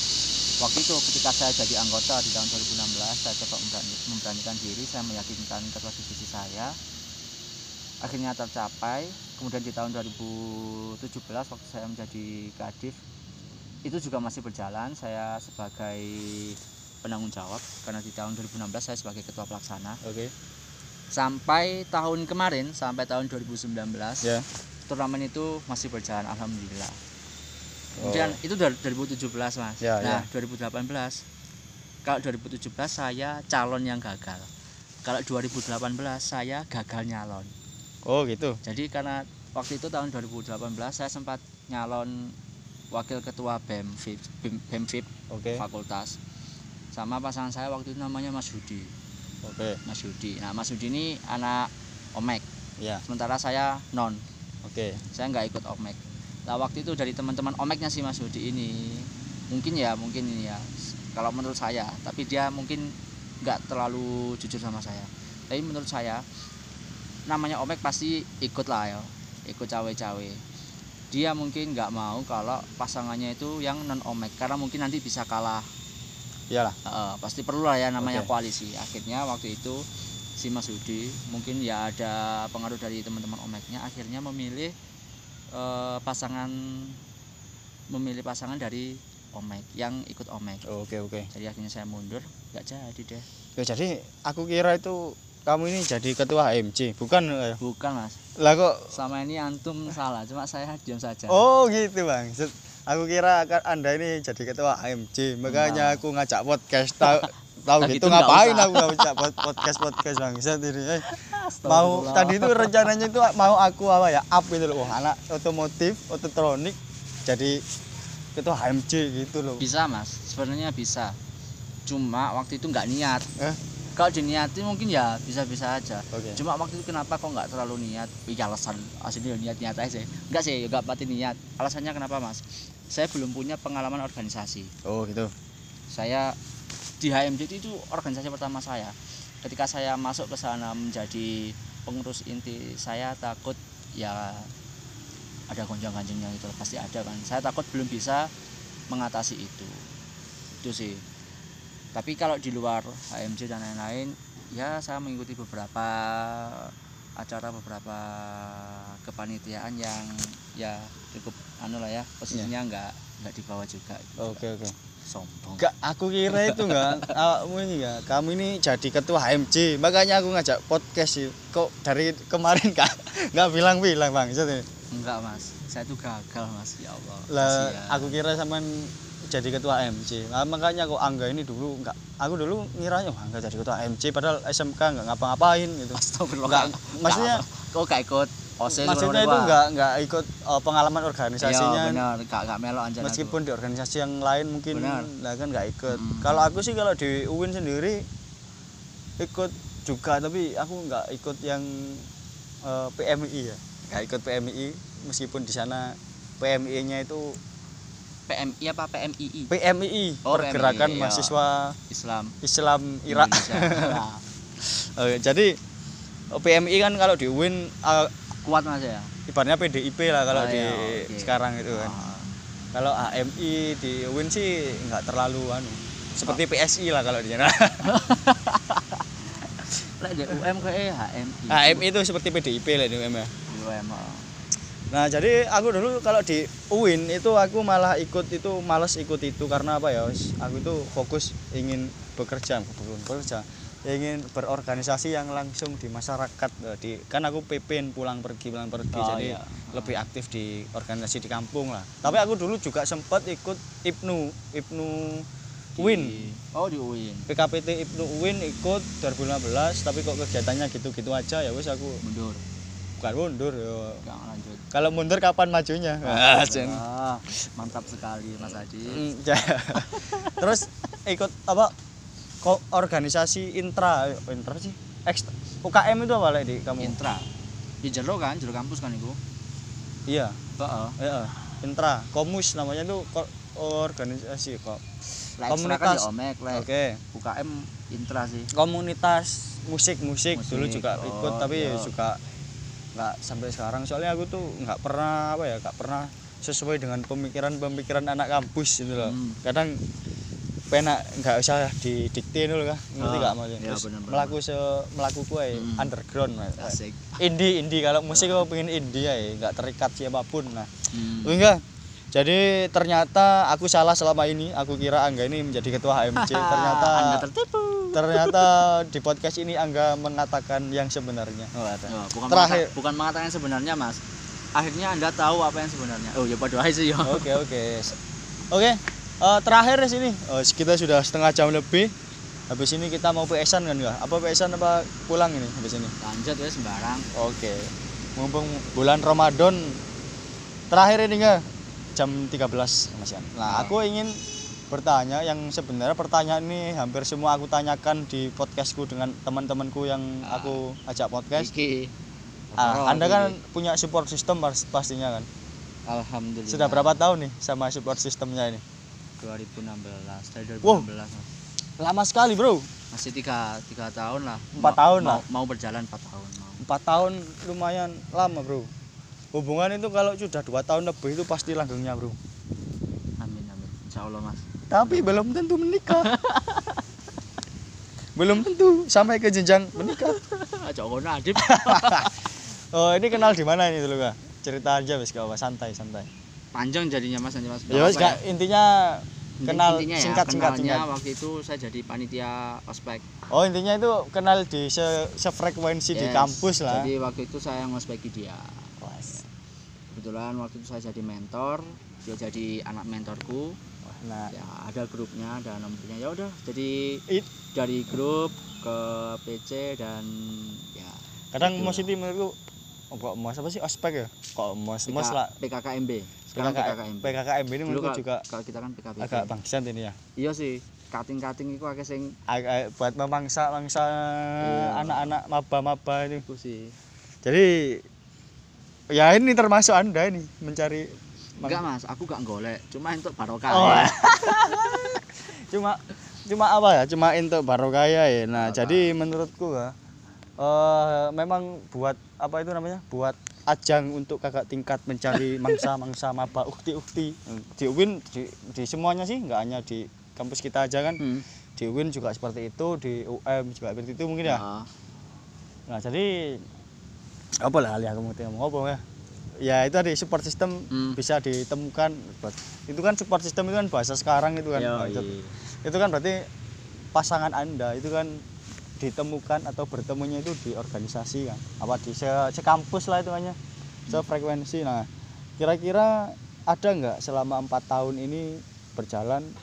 waktu itu ketika saya jadi anggota di tahun 2016 saya coba memberani- memberanikan diri saya meyakinkan ketua divisi saya akhirnya tercapai kemudian di tahun 2017 waktu saya menjadi kadif itu juga masih berjalan saya sebagai penanggung jawab karena di tahun 2016 saya sebagai ketua pelaksana Oke. sampai tahun kemarin sampai tahun 2019 Ya. turnamen itu masih berjalan alhamdulillah kemudian Oh. itu dari 2017 mas Ya, nah ya. 2018 kalau 2017 saya calon yang gagal kalau 2018 saya gagal nyalon Oh, gitu. jadi karena waktu itu tahun 2018 saya sempat nyalon wakil ketua BEM FIP, BEM, BEM FIP Oke. fakultas sama pasangan saya waktu itu namanya Mas Hudi Oke. Mas Hudi nah Mas Hudi ini anak Omek Ya. sementara saya non Oke. saya nggak ikut Omek nah waktu itu dari teman-teman Omeknya si Mas Hudi ini mungkin ya mungkin ini ya kalau menurut saya tapi dia mungkin nggak terlalu jujur sama saya tapi menurut saya namanya Omek pasti ikut lah ya ikut cawe-cawe dia mungkin nggak mau kalau pasangannya itu yang non Omek karena mungkin nanti bisa kalah Iyalah. Heeh, pasti perlu lah ya namanya Oke. koalisi akhirnya waktu itu si Mas Hudi mungkin ya ada pengaruh dari teman-teman Omeknya akhirnya memilih eh, pasangan memilih pasangan dari Omek yang ikut Omek Oke, oke. jadi akhirnya saya mundur nggak jadi deh Ya, jadi aku kira itu kamu ini jadi ketua HMC, bukan? eh? bukan mas Lah kok sama ini antum salah cuma saya diam saja Oh, gitu, Bang. Aku kira akan Anda ini jadi ketua HMC, makanya aku ngajak podcast. Tahu [laughs] tahu Nah, gitu gitu ngapain aku ngajak pod- podcast podcast Bang. Ini. Eh, mau tadi itu rencananya itu mau aku apa ya? Up itu loh, Wah, anak otomotif, ototronik jadi ketua HMC gitu loh. bisa mas sebenarnya bisa cuma waktu itu nggak niat Eh? Kalau diniati mungkin ya bisa-bisa aja. Oke. cuma waktu itu kenapa kok nggak terlalu niat? Iya alasan aslinya niat niat aja sih. Enggak sih nggak pati niat. Alasannya kenapa mas? Saya belum punya pengalaman organisasi. Oh, gitu. saya di HMJ itu organisasi pertama saya. Ketika saya masuk ke sana menjadi pengurus inti saya takut ya ada gonjang ganjingnya itu pasti ada kan. Saya takut belum bisa mengatasi itu. Itu sih tapi kalau di luar HMJ dan lain-lain ya saya mengikuti beberapa acara beberapa kepanitiaan yang ya cukup anu lah ya posisinya nggak nggak di bawah juga Oke, oke. sombong Enggak, aku kira itu enggak [laughs] kamu ini enggak. Kamu ini jadi ketua HMC, makanya aku ngajak podcast sih. Kok dari kemarin Kak enggak bilang-bilang, Bang. Ini. Enggak mas, saya tuh gagal mas ya Allah. Lah aku kira sampean jadi ketua AMC. Nah, makanya kok Angga ini dulu enggak aku dulu ngiranya wah enggak jadi ketua AMC padahal SMK enggak ngapa-ngapain gitu. Enggak, maksudnya kok gak ikut OSIS maksudnya itu enggak enggak ikut uh, pengalaman organisasinya. Iya benar, gak gak anjir. Meskipun di organisasi yang lain mungkin Benar. lah kan enggak ikut. Mm. Kalau aku sih kalau di UIN sendiri ikut juga tapi aku enggak ikut yang uh, PMI ya. Enggak ikut PMI meskipun di sana PMI-nya itu PMI apa PMII? PMII Oh, Pergerakan PMII, iya. Mahasiswa Islam Islam Irak. Nah, [laughs] Oke, jadi eh, PMI kan kalau di UIN eh, kuat mas ya. ibaratnya PDIP lah kalau Oh, di iya, oke. sekarang itu kan. Ah, Kalau AMI di UIN sih nggak terlalu anu. Seperti PSI lah kalau di sana. [laughs] Di UM kayak HMI. AMI itu seperti PDIP lah di UM ya. UM. oh. Nah, jadi aku dulu kalau di UIN itu aku malah ikut itu males ikut itu karena apa ya? wis, Aku itu fokus ingin bekerja, bukan bekerja, ingin berorganisasi yang langsung di masyarakat. Eh, Di kan aku PP pulang pergi pulang pergi Oh, jadi iya. lebih aktif di organisasi di kampung lah. Tapi aku dulu juga sempat ikut IPNU, IPNU UIN. Oh di UIN. PKPT IPNU UIN ikut 2015 tapi kok kegiatannya gitu-gitu aja ya wis aku Mundur. Bukan mundur yo. Nggak lanjut. Kalau mundur kapan majunya? Ah. Ah, mantap sekali Mas Adi. Mm, ja. [laughs] Terus ikut apa? Kok organisasi intra, intra sih? Ekstra. UKM itu apa lagi di kamu? Intra. Di jero kan, jero kampus kan itu. Iya, Heeh. iya. Intra, komus namanya itu ko- organisasi kok. Kan Komunitas. ya Omek, Oke. UKM Intra sih. Komunitas musik-musik dulu Musik, juga oh, ikut tapi iya. juga nggak sampai sekarang soalnya aku tuh nggak pernah apa ya nggak pernah sesuai dengan pemikiran-pemikiran anak kampus gitu loh Hmm. kadang penak nggak usah didikte dulu kah ngerti Ah, nggak maksudnya terus bener-bener. melaku se melaku kue Hmm. underground Mas. Asik. indie indie kalau musik aku pengen indie ya nggak terikat siapa pun nah Hmm. enggak jadi ternyata aku salah selama ini aku kira Angga ini menjadi ketua HMC [laughs] ternyata Anda tertipu. Ternyata di podcast ini Angga mengatakan yang sebenarnya oh, ada. Oh, bukan Terakhir. mengata- bukan mengatakan yang sebenarnya, Mas. Akhirnya Anda tahu apa yang sebenarnya. Oh, ya pada aja sih ya. oke oke oke eh, terakhir di sini oh, kita sudah setengah jam lebih habis ini kita mau PSan kan ya apa PSan apa pulang ini habis ini Lanjut ya sembarang. Oke. Mumpung bulan Ramadan terakhir ini enggak jam 13 Mas Yan. Nah, Oh. aku ingin bertanya yang sebenarnya pertanyaan ini hampir semua aku tanyakan di podcastku dengan teman-temanku yang Ah. aku ajak podcast. Iki. Ah, anda kan iki. punya support system pas- pastinya kan. Alhamdulillah. Sudah berapa tahun nih sama support systemnya ini? 2016. Dari 2016, Wow. Lama sekali, Bro. Masih tiga, tiga tahun lah. Empat tahun mau, lah. Mau berjalan 4 tahun. Mau. Empat tahun lumayan lama, Bro. Hubungan itu kalau sudah dua tahun lebih itu pasti langgengnya, Bro. Amin amin. Insya Allah mas. Tapi belum tentu menikah belum tentu sampai ke jenjang menikah [laughs] Aja kono adip. [laughs] oh ini kenal di mana ini dulu kak cerita aja wes gak apa santai santai Panjang jadinya mas nanti mas. ya Kak, intinya Inti- kenal intinya ya, singkat singkat singkat waktu itu saya jadi panitia ospek. oh intinya itu kenal di se sefrekuensi di Yes. kampus lah Jadi waktu itu saya ngospeki dia. Wes. Kebetulan waktu itu saya jadi mentor, dia jadi anak mentorku. Wah, nah Ya ada grupnya, ada nomornya. Ya udah, jadi it, dari grup ke PC dan ya. kadang Gitu lah. itu menurutku oh, kok mos apa sih ospek ya kok mos mos PK lah PKKMB. Sekarang PKK, PKKMB. PKKMB ini menurutku juga kalau kita kan PKB. agak bangsat ini ya Iya sih, kating-kating itu akeh sing agak buat memangsa mangsa Iya. anak-anak maba-maba ini iku sih. Jadi ya ini termasuk anda ini mencari Enggak mas, aku gak golek, cuma untuk barokah. Oh, ya. [laughs] cuma cuma apa ya? Cuma untuk barokah ya. ya. Nah Barokah. jadi menurutku ya eh memang buat apa itu namanya? Buat ajang untuk kakak tingkat mencari [laughs] mangsa-mangsa maba ukti-ukti di UIN di, di semuanya sih nggak hanya di kampus kita aja kan Hmm. di UIN juga seperti itu di UM juga seperti itu mungkin ya Nah, Nah, jadi apa lah ali aku mau ngomong apa ya? Ya itu tadi support system Hmm. bisa ditemukan. buat- Itu kan support system itu kan bahasa sekarang itu kan. Yo, Nah, itu, iya. itu kan berarti pasangan Anda itu kan ditemukan atau bertemunya itu di organisasi kan. Apa di se sekampus lah itu hanya sefrekuensi. Nah, kira-kira ada nggak selama empat tahun ini berjalan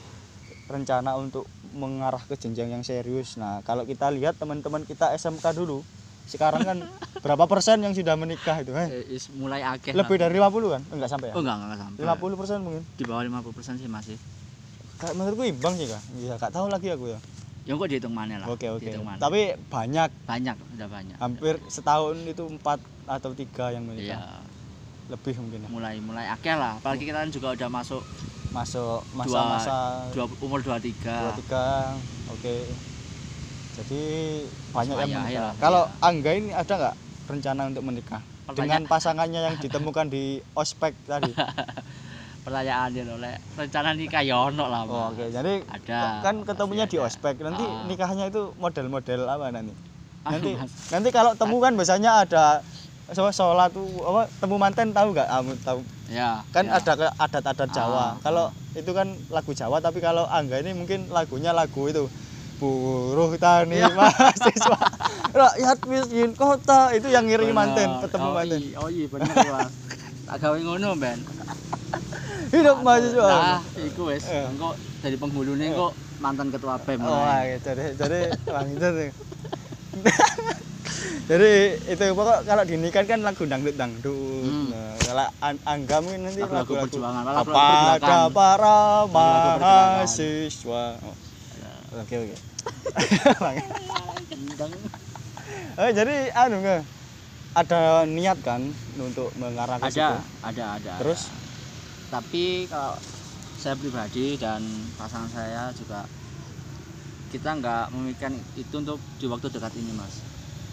rencana untuk mengarah ke jenjang yang serius. Nah, kalau kita lihat teman-teman kita SMK dulu, sekarang kan berapa persen yang sudah menikah itu? Eh, Eh, mulai akeh. lebih lah. dari 50 kan? Enggak sampai ya? Oh enggak enggak sampai. 50 persen mungkin. Di bawah 50% sih masih. Kayak menurutku imbang sih kak. Iya, gak tahu lagi aku ya. Ya kok dihitung mana lah. Oke oke. Tapi banyak, banyak, udah banyak. hampir setahun itu empat atau tiga yang menikah. Iya, Lebih mungkin ya. mulai mulai akeh lah. Apalagi kita kan juga udah masuk Masuk Dua- masa-masa dua, umur 23. dua tiga. Oke. Jadi banyak yang Supaya, menikah. ya, Kalau iya. Angga ini ada nggak rencana untuk menikah dengan pasangannya yang ditemukan di ospek tadi? [laughs] pertanyaan dia oleh rencana nikah ya ono lah. Oh. Oke, jadi Ada. kan ketemunya pasti di ada. ospek. Nanti Ah. nikahnya itu model-model apa nanti? Ah, Nanti nanti kalau temu kan biasanya ada sholat tuh apa temu manten tahu nggak? Kamu tahu Ya. kan ya. ada adat-adat Jawa. Ah, Kalau itu kan lagu Jawa, tapi kalau Angga ini mungkin lagunya lagu itu buruh tani Iya. mahasiswa [laughs] rakyat miskin kota itu yang Bener. manten ketemu oh, manten iya, oh iya bener Mas. Tak gawe ngono, Ben. [laughs] hidup mahasiswa Nah, iku wis. Eh. Engko dari penghulune kok mantan ketua BEM. oh jadi itu tuh [laughs] Jadi itu pokok kalau dinikahan kan lagu dangdut dangdut. Hmm. Nah, kalau an- Angga mungkin nanti perjuangan, pergerakan. para Lagu-lagu pergerakan. mahasiswa. Oh, Oke. Eh, jadi anu nggak ada niat kan untuk mengarah ke situ. ada ada ada Terus? ada. tapi kalau saya pribadi dan pasangan saya juga kita nggak memikirkan itu untuk di waktu dekat ini mas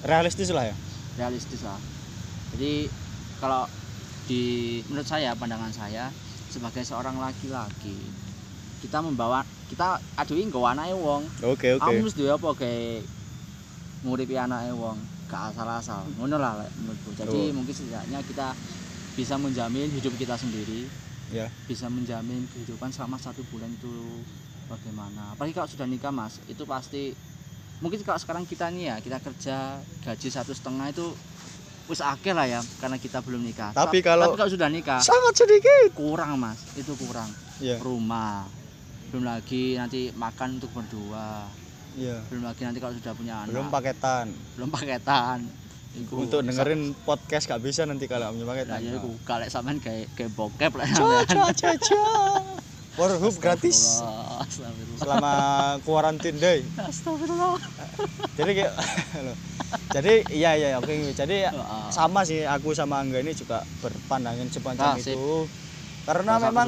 Realistis lah ya. realistis lah jadi kalau di menurut saya pandangan saya sebagai seorang laki-laki kita membawa kita aduin ke anake wong. Oke oke. kamu mesti apa kayak nguripi anake wong. Gak asal-asal. Ngono lah menurutku. Jadi Oh. mungkin setidaknya kita bisa menjamin hidup kita sendiri. Ya. bisa menjamin kehidupan selama satu bulan itu bagaimana. Apalagi kalau sudah nikah mas itu pasti mungkin kalau sekarang kita nih ya kita kerja gaji satu setengah itu wis akeh lah ya karena kita belum nikah. Tapi Ta- kalau- tapi kalau sudah nikah Sangat sedikit. kurang mas. Itu kurang. Iya. rumah belum lagi nanti makan untuk berdua Iya. belum lagi nanti kalau sudah punya anak Belum paketan. belum paketan Iku, Untuk dengerin podcast gak bisa nanti kalau punya paketan. ya iku kalek sampean kayak kayak bokep lah Caca caca. Pornhub gratis Astagfirullah, selama quarantine day. Astagfirullah. Jadi kayak. Jadi iya iya oke. Jadi Heeh. sama sih aku sama Angga ini juga berpandangan sepanjang sip. itu. Karena Rasa memang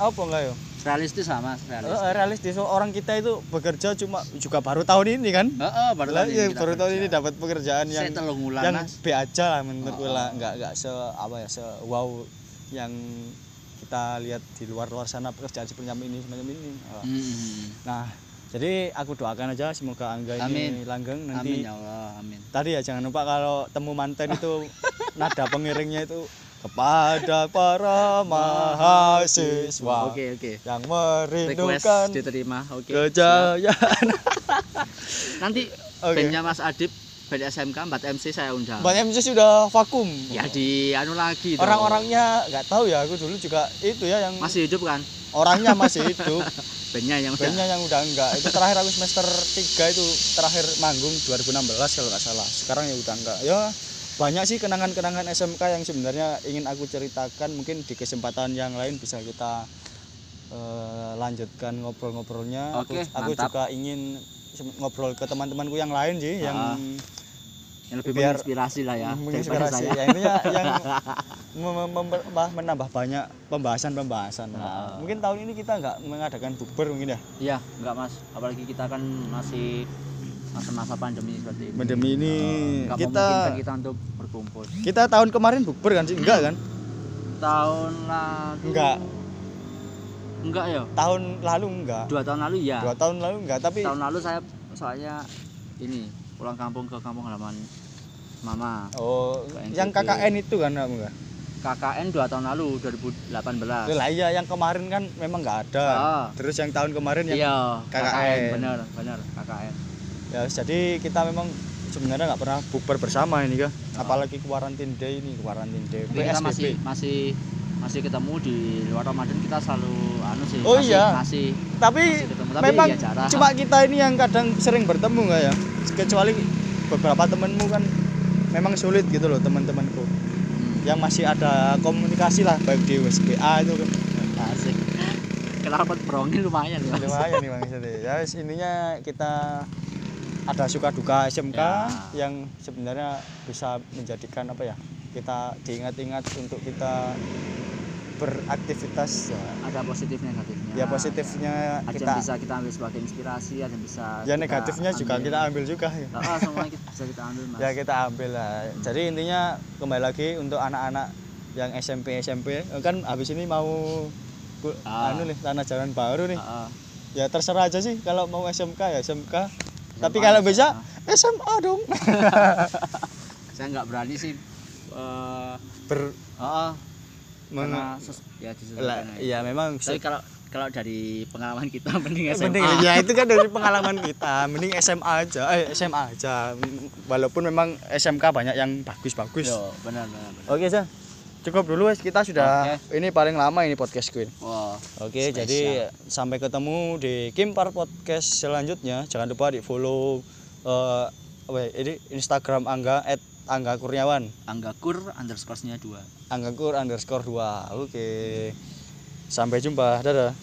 apa enggak ya? realistis lah mas realistis Eh, realistis orang kita itu bekerja cuma juga baru tahun ini kan? Heeh, baru Lah, tahun ini baru tahun ini dapat pekerjaan yang bulan yang mas B aja lah menurutku Oh, lah nggak nggak se apa ya se wow yang kita lihat di luar luar sana pekerjaan semacam ini semacam ini Oh. Hmm. nah jadi aku doakan aja semoga angga ini Amin. langgeng amin nanti ya Allah amin tadi ya jangan lupa kalau temu manten itu [laughs] nada pengiringnya itu kepada para mahasiswa oke oke. yang request merindukan diterima oke. kejayaan. [laughs] Nanti Oke. bandnya Mas Adip band SMK 4 MC saya undang. Mbak MC sudah vakum. Ya di anu lagi orang-orangnya nggak tahu ya aku dulu juga itu ya yang masih hidup kan? Orangnya masih [laughs] hidup. Bandnya yang udah. Bandnya yang udah enggak. Itu terakhir aku semester 3 itu terakhir manggung 2016 kalau nggak salah. Sekarang ya udah enggak. Ya banyak sih kenangan-kenangan SMK yang sebenarnya ingin aku ceritakan mungkin di kesempatan yang lain bisa kita eh, lanjutkan ngobrol-ngobrolnya aku, Oke, aku mantap. juga ingin ngobrol ke teman-temanku yang lain sih yang Ah, yang lebih biar menginspirasi lah ya daripada menginspirasi saya. ya intinya yang [laughs] mem- mem- mem- menambah banyak pembahasan-pembahasan Ah. Nah, mungkin tahun ini kita nggak mengadakan bukber mungkin ya Iya, enggak Mas. Apalagi kita kan masih masa-masa pandemi seperti ini. pandemi ini Enggak kita kita untuk berkumpul. kita tahun kemarin bukber kan sih enggak kan Tahun lalu Enggak. Enggak ya. tahun lalu enggak Dua tahun lalu ya. dua tahun lalu enggak tapi Tahun lalu saya soalnya ini pulang kampung ke kampung halaman mama. oh yang. KKN itu kan kamu enggak KKN dua tahun lalu 2018. lah iya yang kemarin kan memang enggak ada Ah. terus yang tahun kemarin yang Iya, KKN. bener, bener KKN. Ya jadi kita memang sebenarnya nggak pernah bukber bersama ini kan apalagi quarantine day ini quarantine day Tapi kita masih PSBB masih masih ketemu di luar Ramadan kita selalu anu sih Oh masih, iya. masih tapi masih ketemu. Tapi memang ya jarang. cuma kita ini yang kadang sering bertemu nggak ya. Kecuali beberapa temenmu kan memang sulit gitu loh teman-temanku. Hmm. yang masih ada komunikasi lah baik di WA itu kan. Asik. Kenapa brongin lumayan ya lumayan nih bang ya wis, intinya kita ada suka duka SMK Ya. yang sebenarnya bisa menjadikan apa ya kita diingat-ingat untuk kita beraktivitas ya, ada positif negatifnya ya positifnya ada kita yang bisa kita ambil sebagai inspirasi ada yang bisa ya negatifnya juga ambil. kita ambil juga ya. Ah, semuanya kita bisa kita ambil mas ya kita ambil lah jadi intinya kembali lagi untuk anak-anak yang SMP SMP kan habis ini mau bu, Ah. anu nih tanah jalan baru nih Ah, ah. ya terserah aja sih kalau mau SMK ya SMK tapi SMA, kalau bisa SMA. SMA dong. [laughs] Saya nggak berani sih eh ber meng- karena ya lah, ya memang tapi kalau kalau dari pengalaman kita [laughs] mending SMA mending ya itu kan dari pengalaman kita. Mending SMA aja eh SMA aja. Walaupun memang SMK banyak yang bagus-bagus. Yo, benar benar, benar. oke Sa. Cukup dulu wes kita sudah ini paling lama ini podcast Queen Wah, Oke, Spesial. jadi sampai ketemu di Kimpar Podcast selanjutnya. Jangan lupa di follow eh, Weh, ini Instagram Angga at Angga Kurniawan. Angga Kur underscore-nya 2 Angga Kur underscore 2. Oke. Sampai jumpa. Dadah.